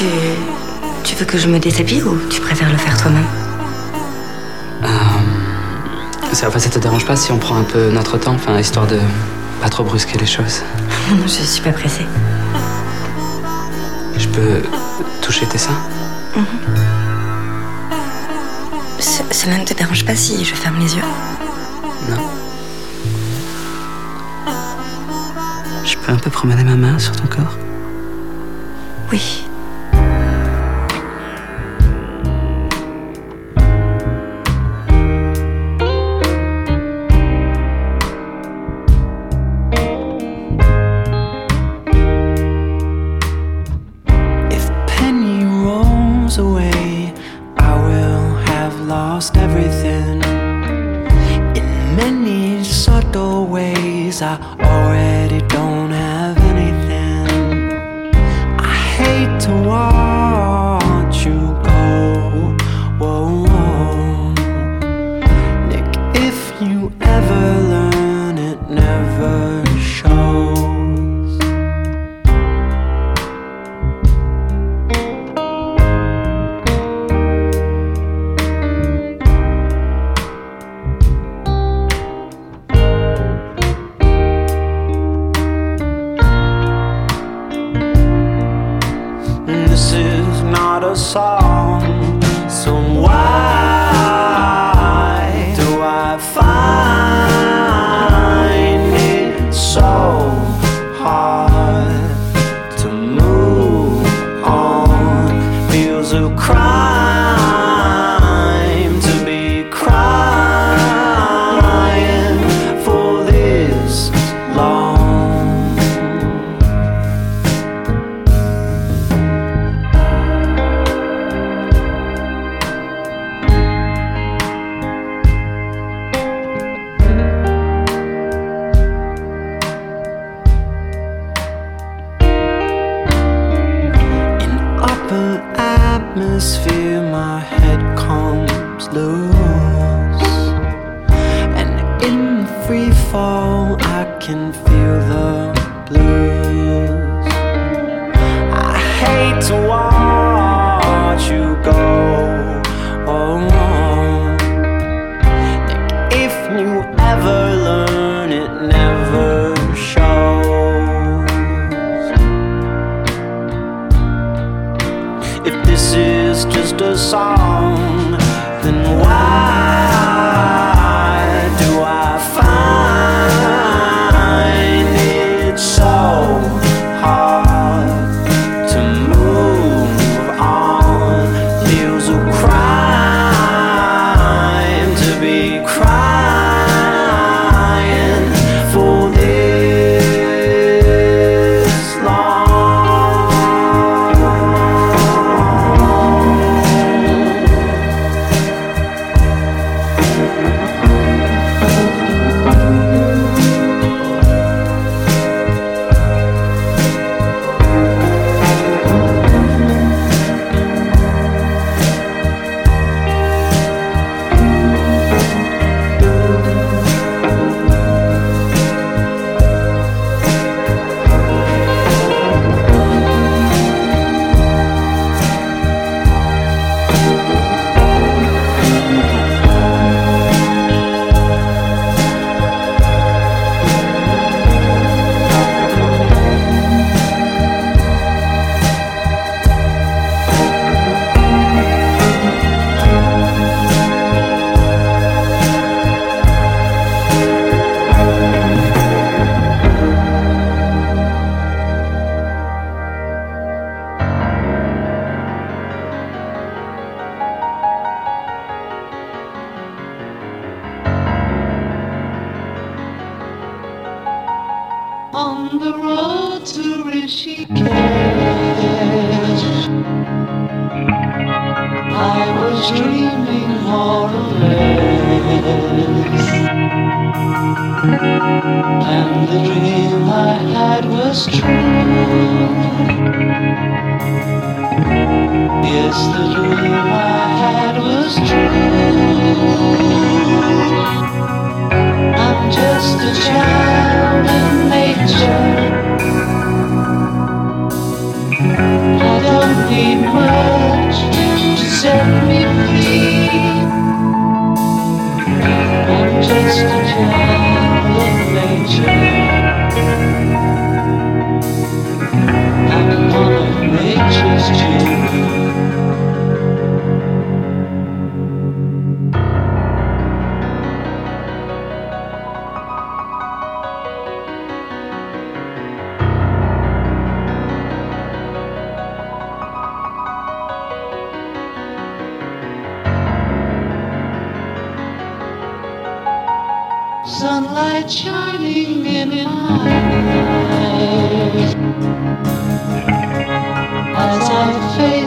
Tu. Tu veux que je me déshabille ou tu préfères le faire toi-même? Euh, ça, ça te dérange pas si on prend un peu notre temps, enfin, histoire de pas trop brusquer les choses? Non, je suis pas pressée. Je peux toucher tes seins? Mhm. Cela ne te dérange pas si je ferme les yeux? Non. Je peux un peu promener ma main sur ton corps? Oui. I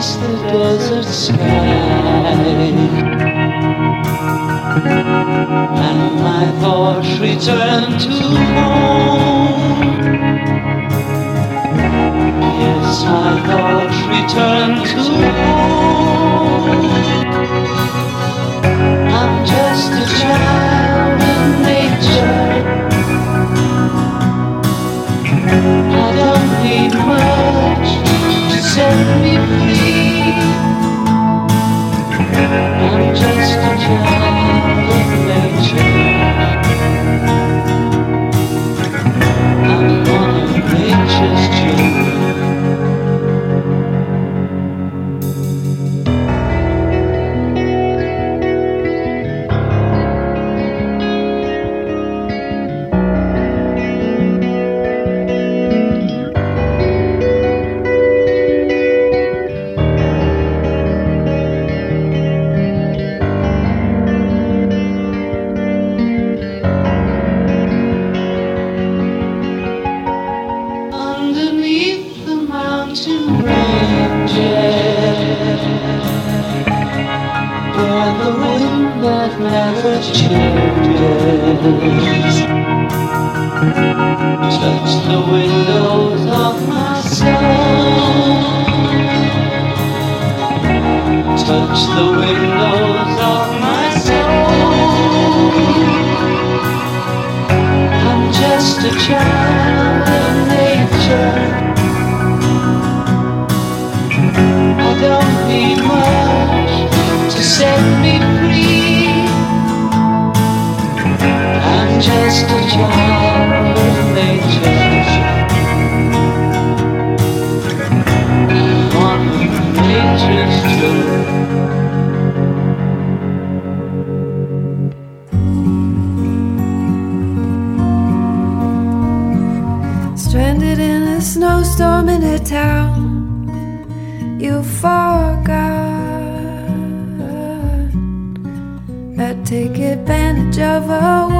face the desert sky. And my thoughts return to home. Yes, my thoughts return to home. Just a touch the windows of my soul I'm just a child of nature. I don't need much to set me free. I'm just a child of nature. Town you forgot. I take advantage of a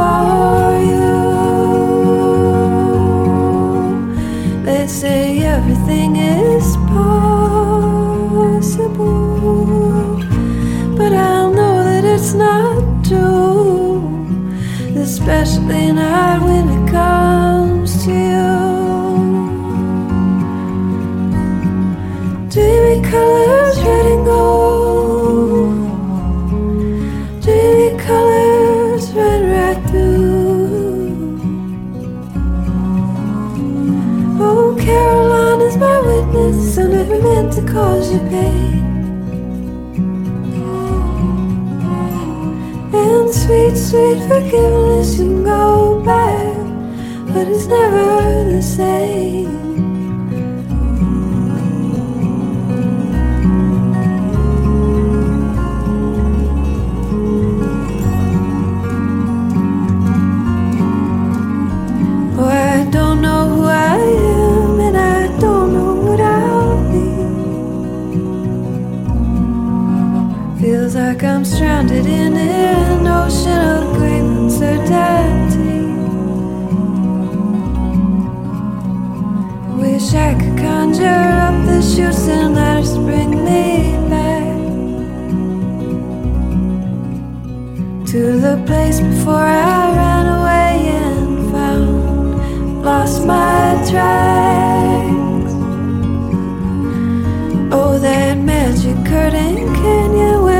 for you. They say everything is possible, but I'll know that it's not true especially not you. And sweet, sweet forgiveness, you can go back, but it's never the same. Drowned in an ocean of grave uncertainty. Wish I could conjure up the chutes and ladders, bring me back to the place before I ran away and found lost my tracks. Oh, that magic curtain, can you?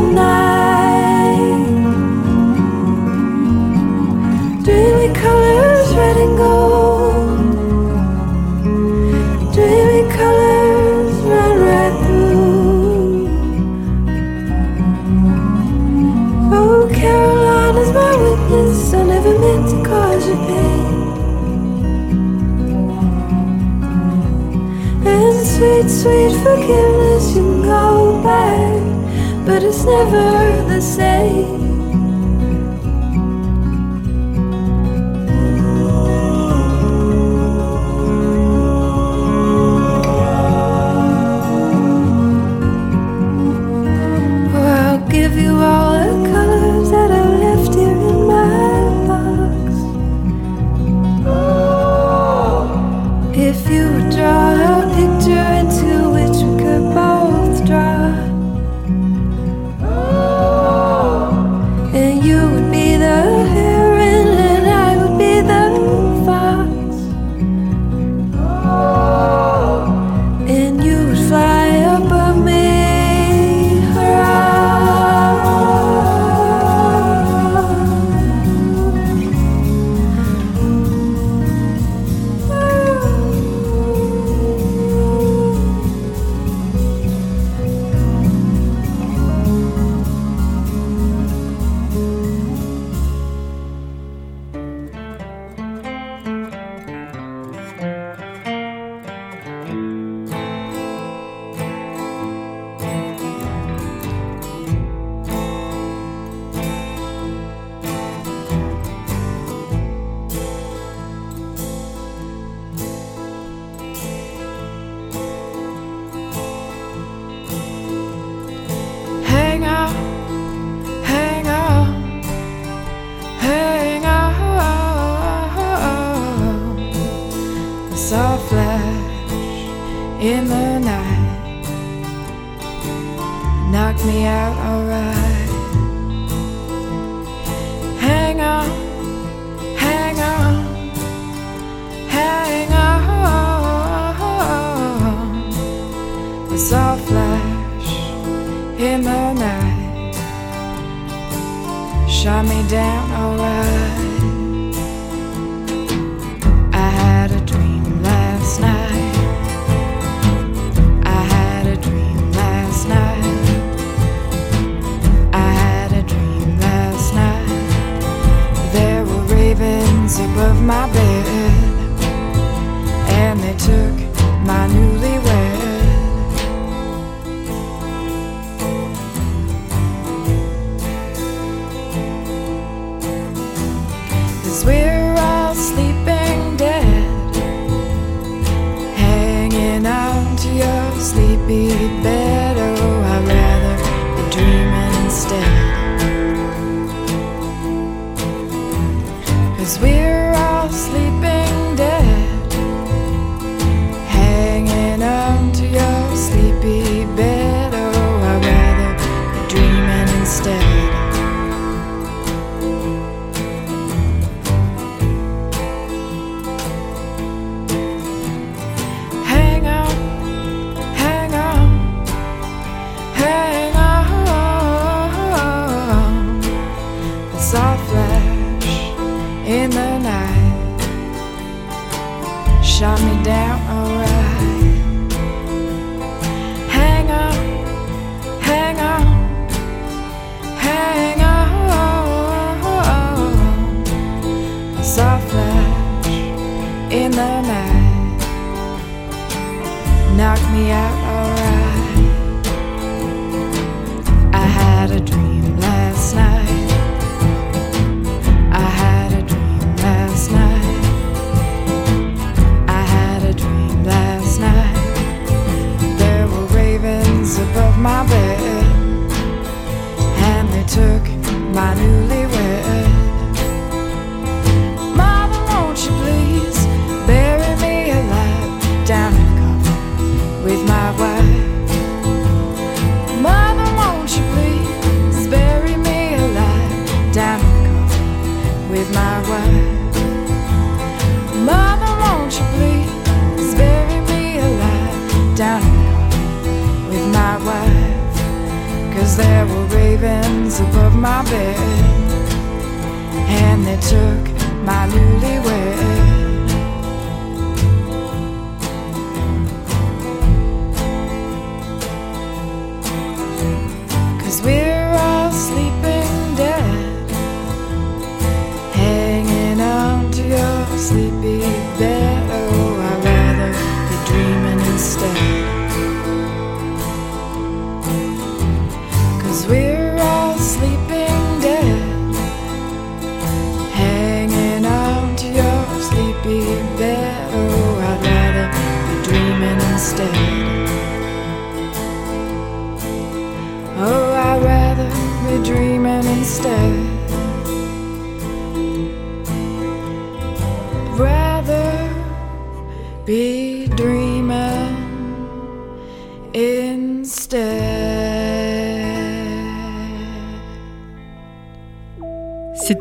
sweet, sweet forgiveness, you go back, but it's never the same. Cause we're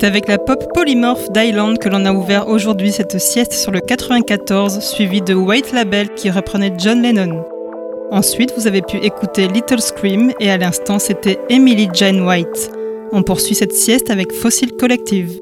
C'est avec la pop polymorphe d'Island que l'on a ouvert aujourd'hui cette sieste sur le 94, suivie de White Label qui reprenait John Lennon. Ensuite, vous avez pu écouter Little Scream et à l'instant, c'était Emily Jane White. On poursuit cette sieste avec Fossil Collective.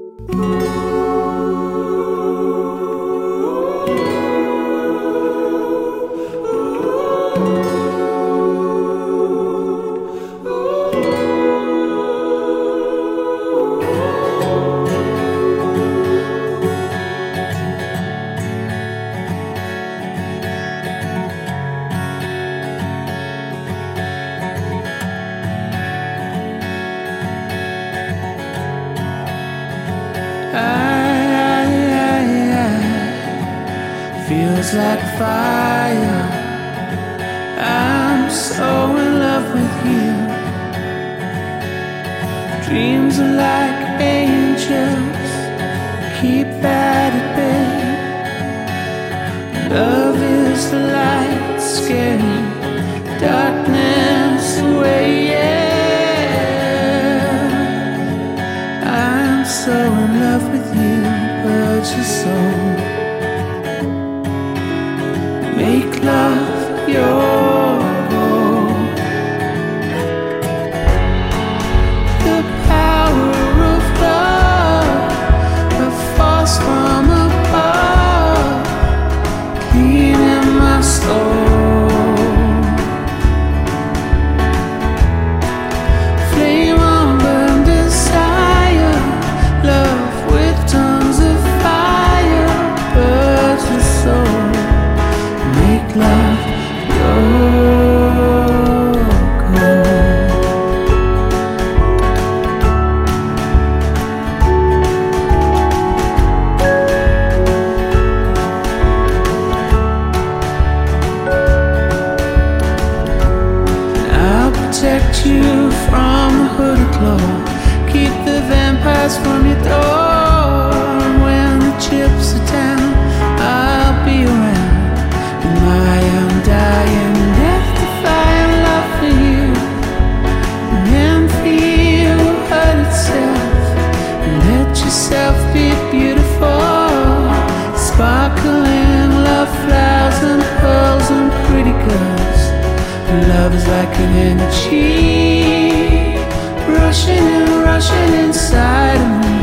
I'm so in love with you. Dreams are like angels, keep at bay. Love is the light scaring darkness away. Yeah. I'm so in love with you, but you're so. rushing and rushing inside of me.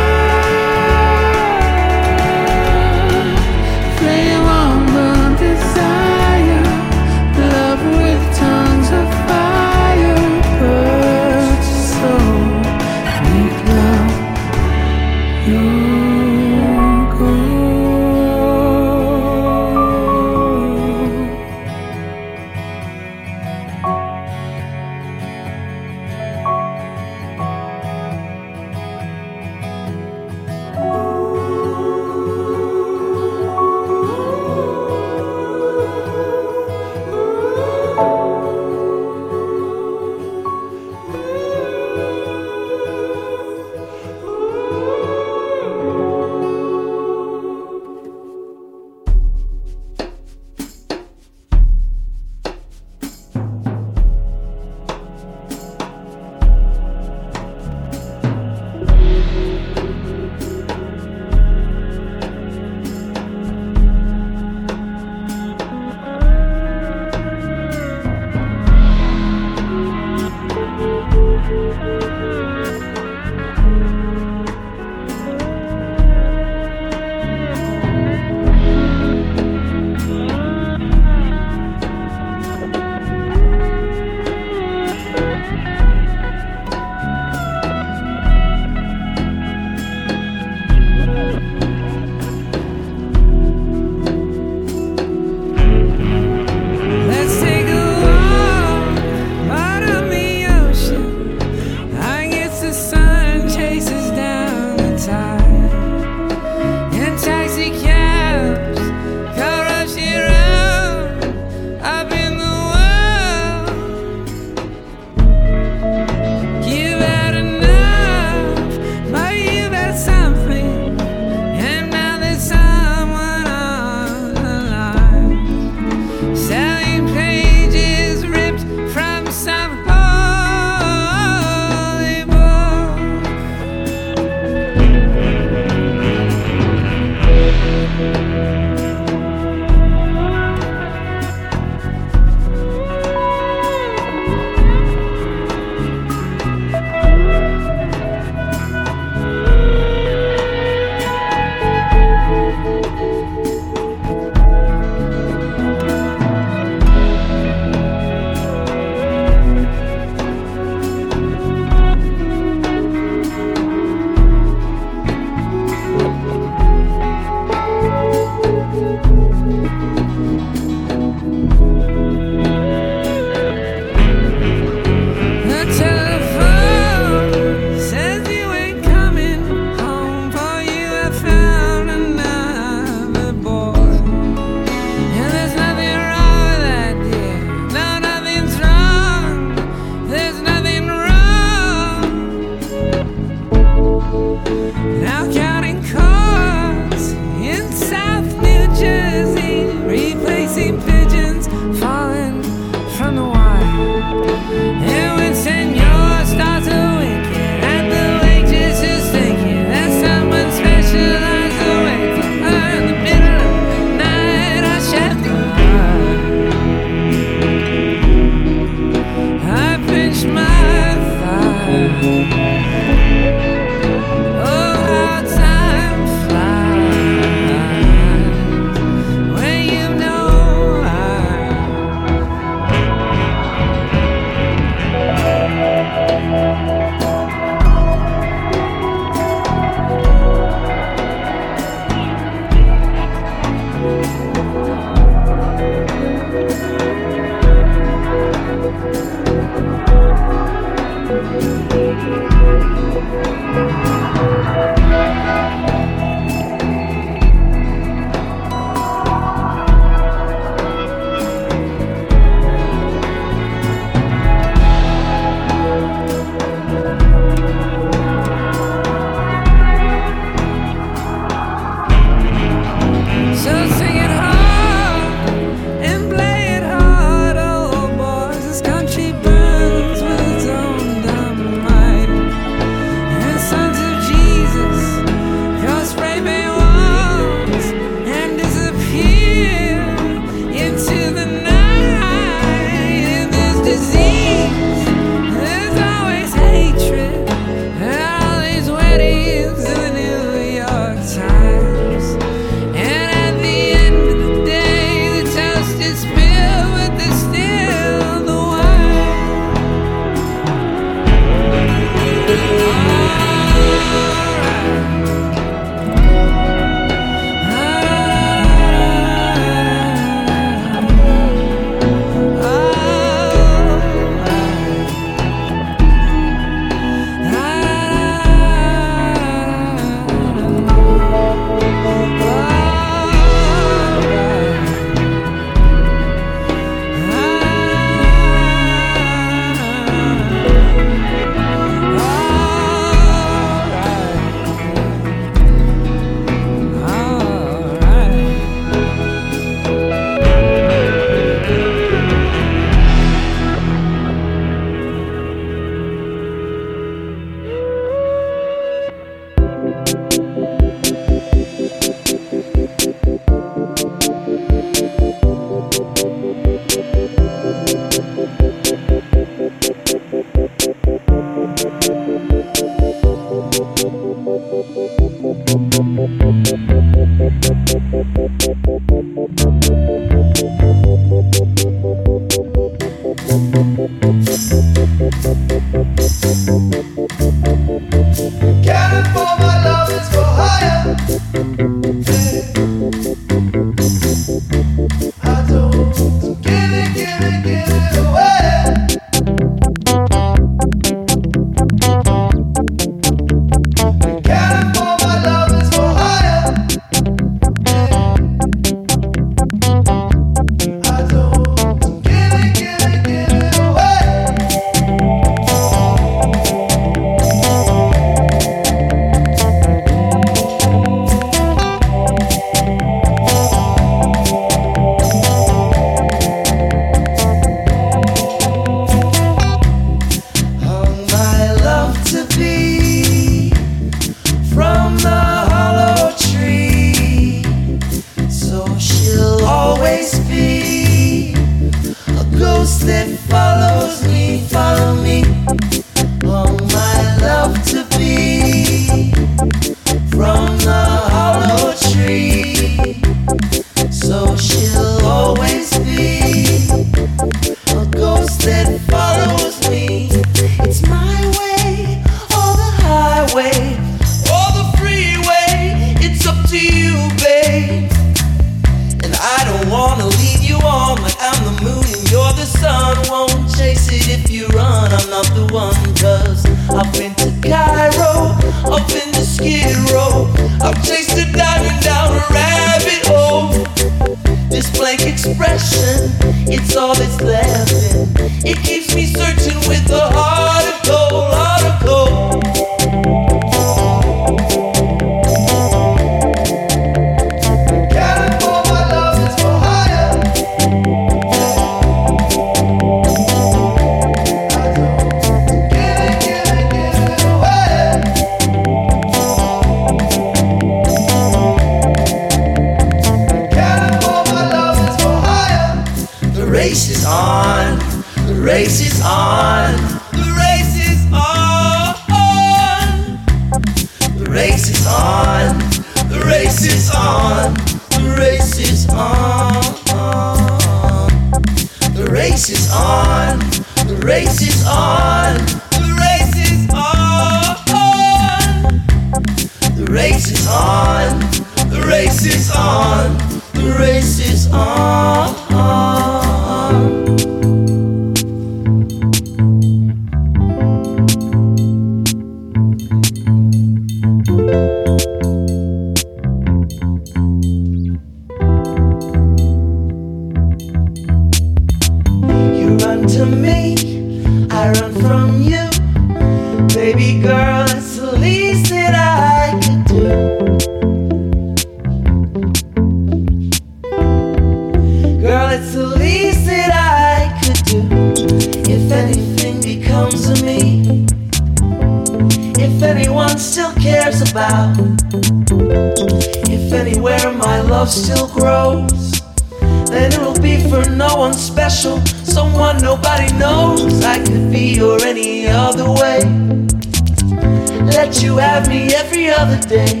On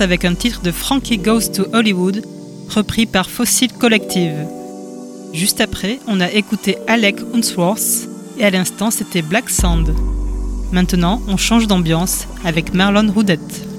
avec un titre de Frankie Goes to Hollywood, repris par Fossil Collective. Juste après, on a écouté Alec Unsworth et à l'instant c'était Black Sand. Maintenant, on change d'ambiance avec Marlon Roudette.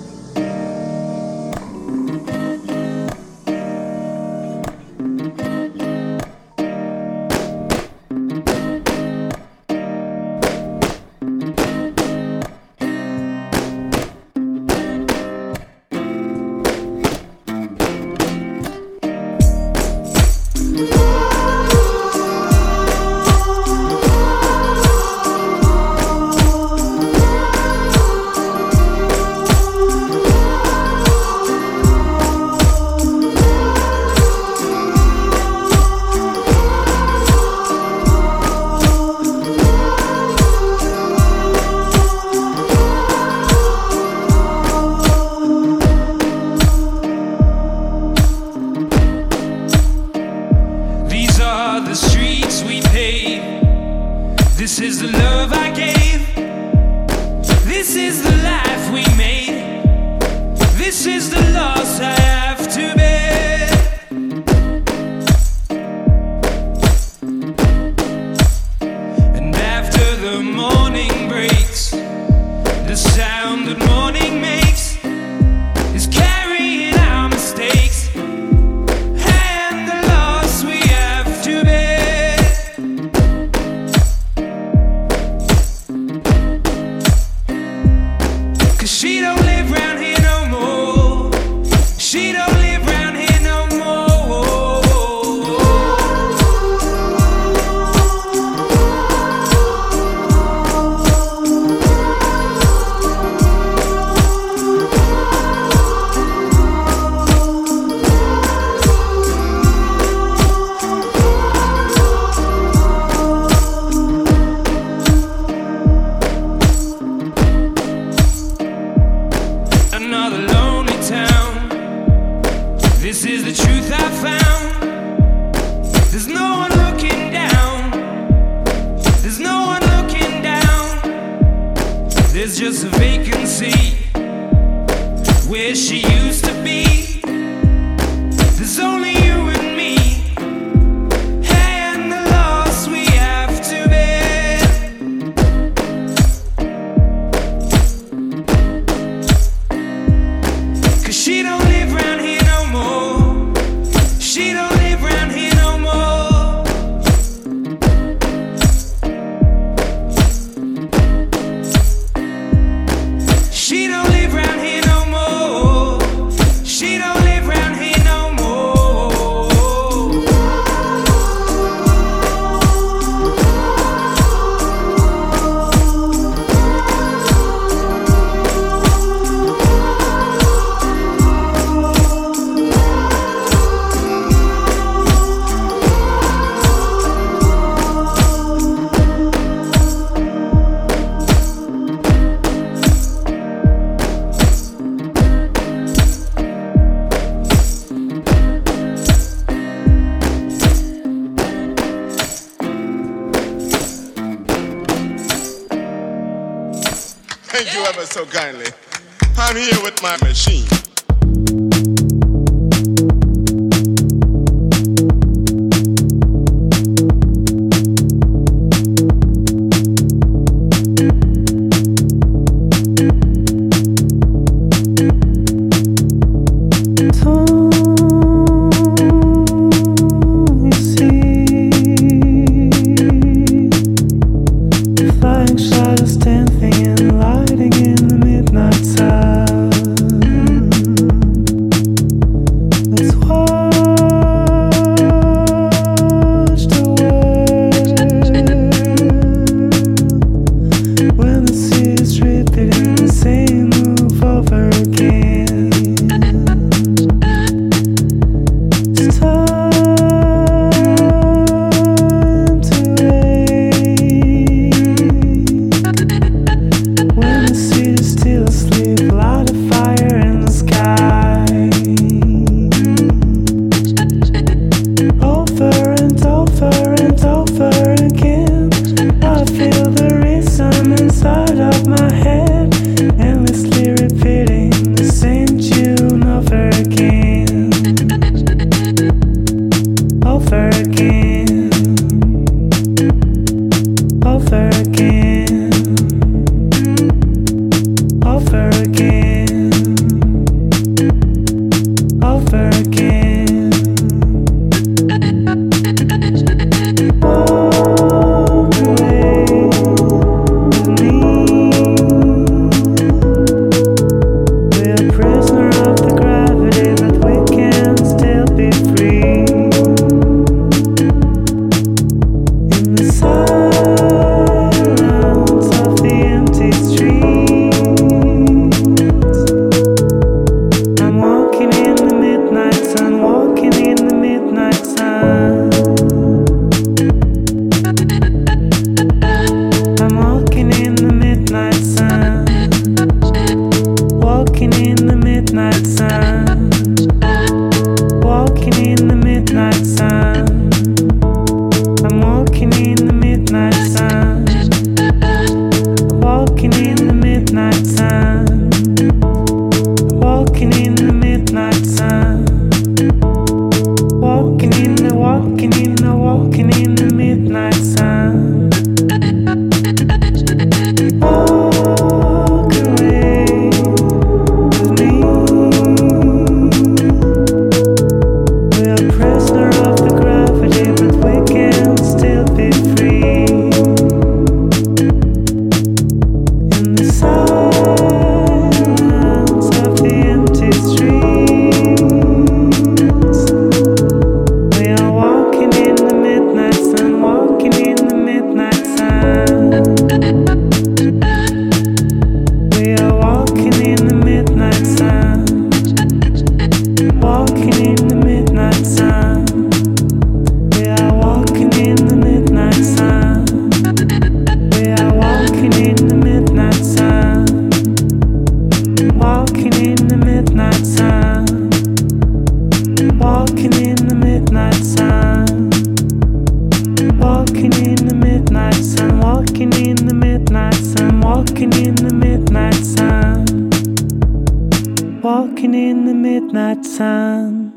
in the midnight sun.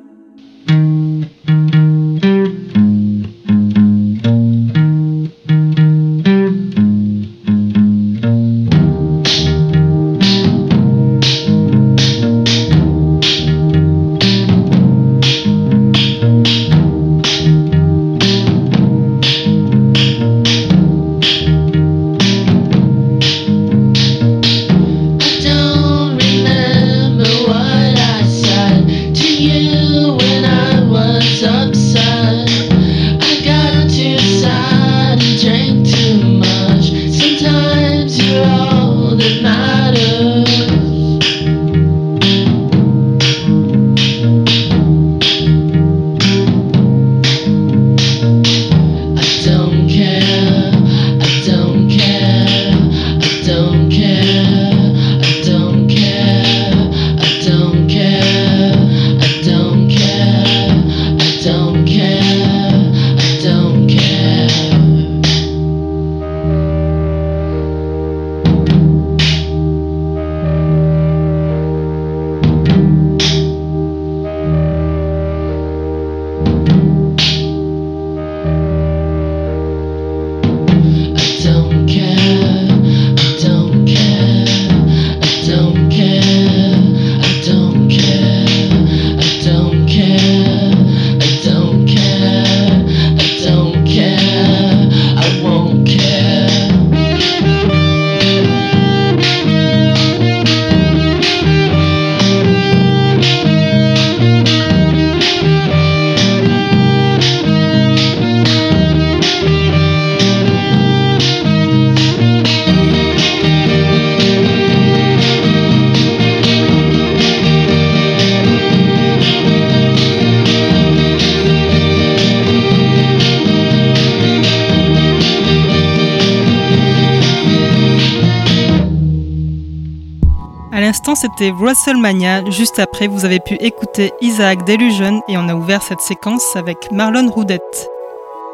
c'était WrestleMania. Juste après, vous avez pu écouter Isaac Delusion et on a ouvert cette séquence avec Marlon Roudette.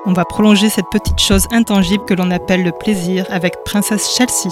On va prolonger cette petite chose intangible que l'on appelle le plaisir avec Princesse Chelsea.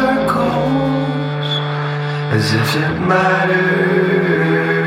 circles as if it mattered.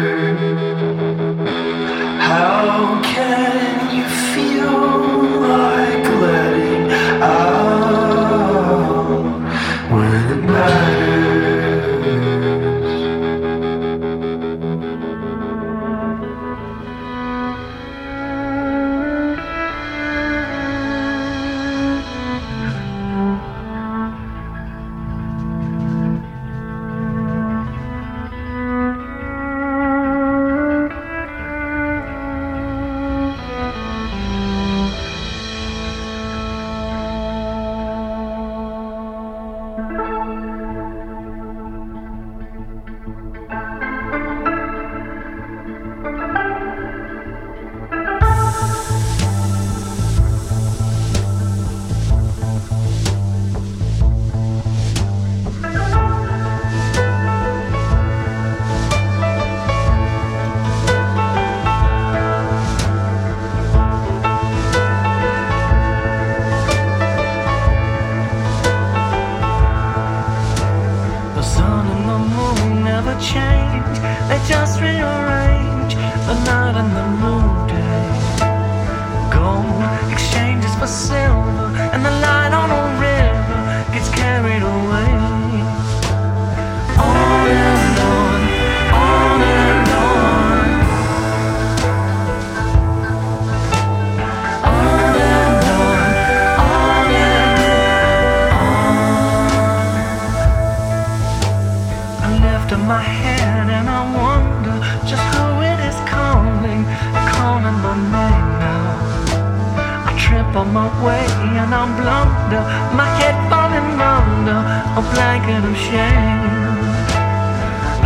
away and I'm blunder, my head falling under a blanket of shame.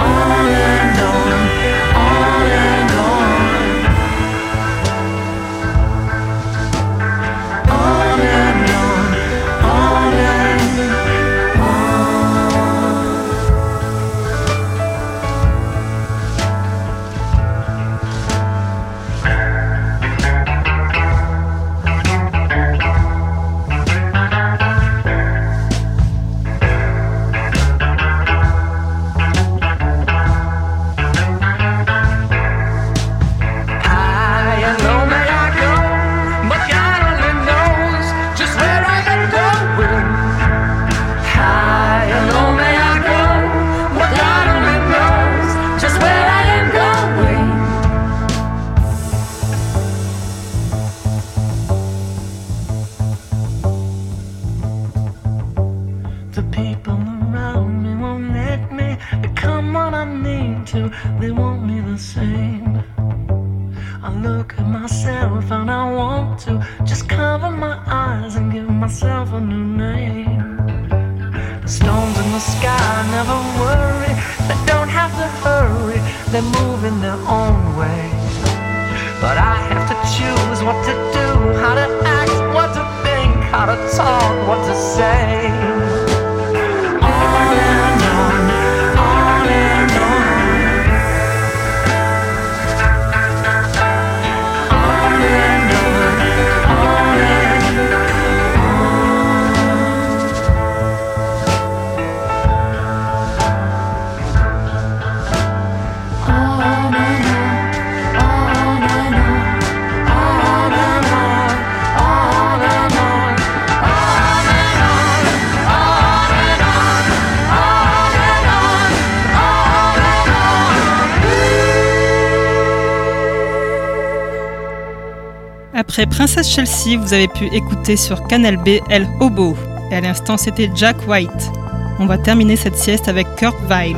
All I know. extrait Princesse Chelsea, vous avez pu écouter sur Canal B El Hobo. Et à l'instant, c'était Jack White. On va terminer cette sieste avec Kurt Weill.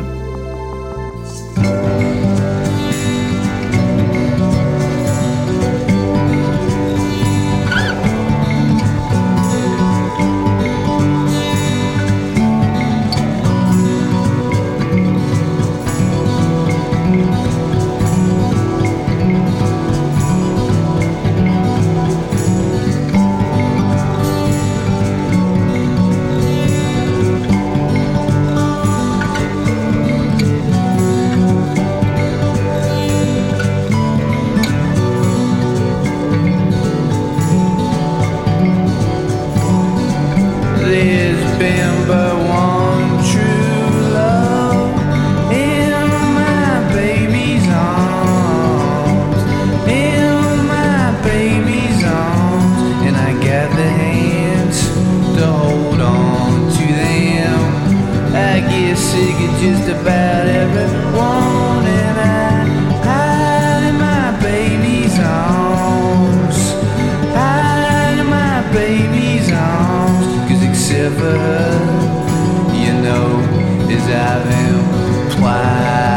for you know, is having implied.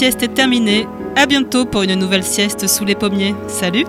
sieste est terminée. À bientôt pour une nouvelle sieste sous les pommiers. Salut!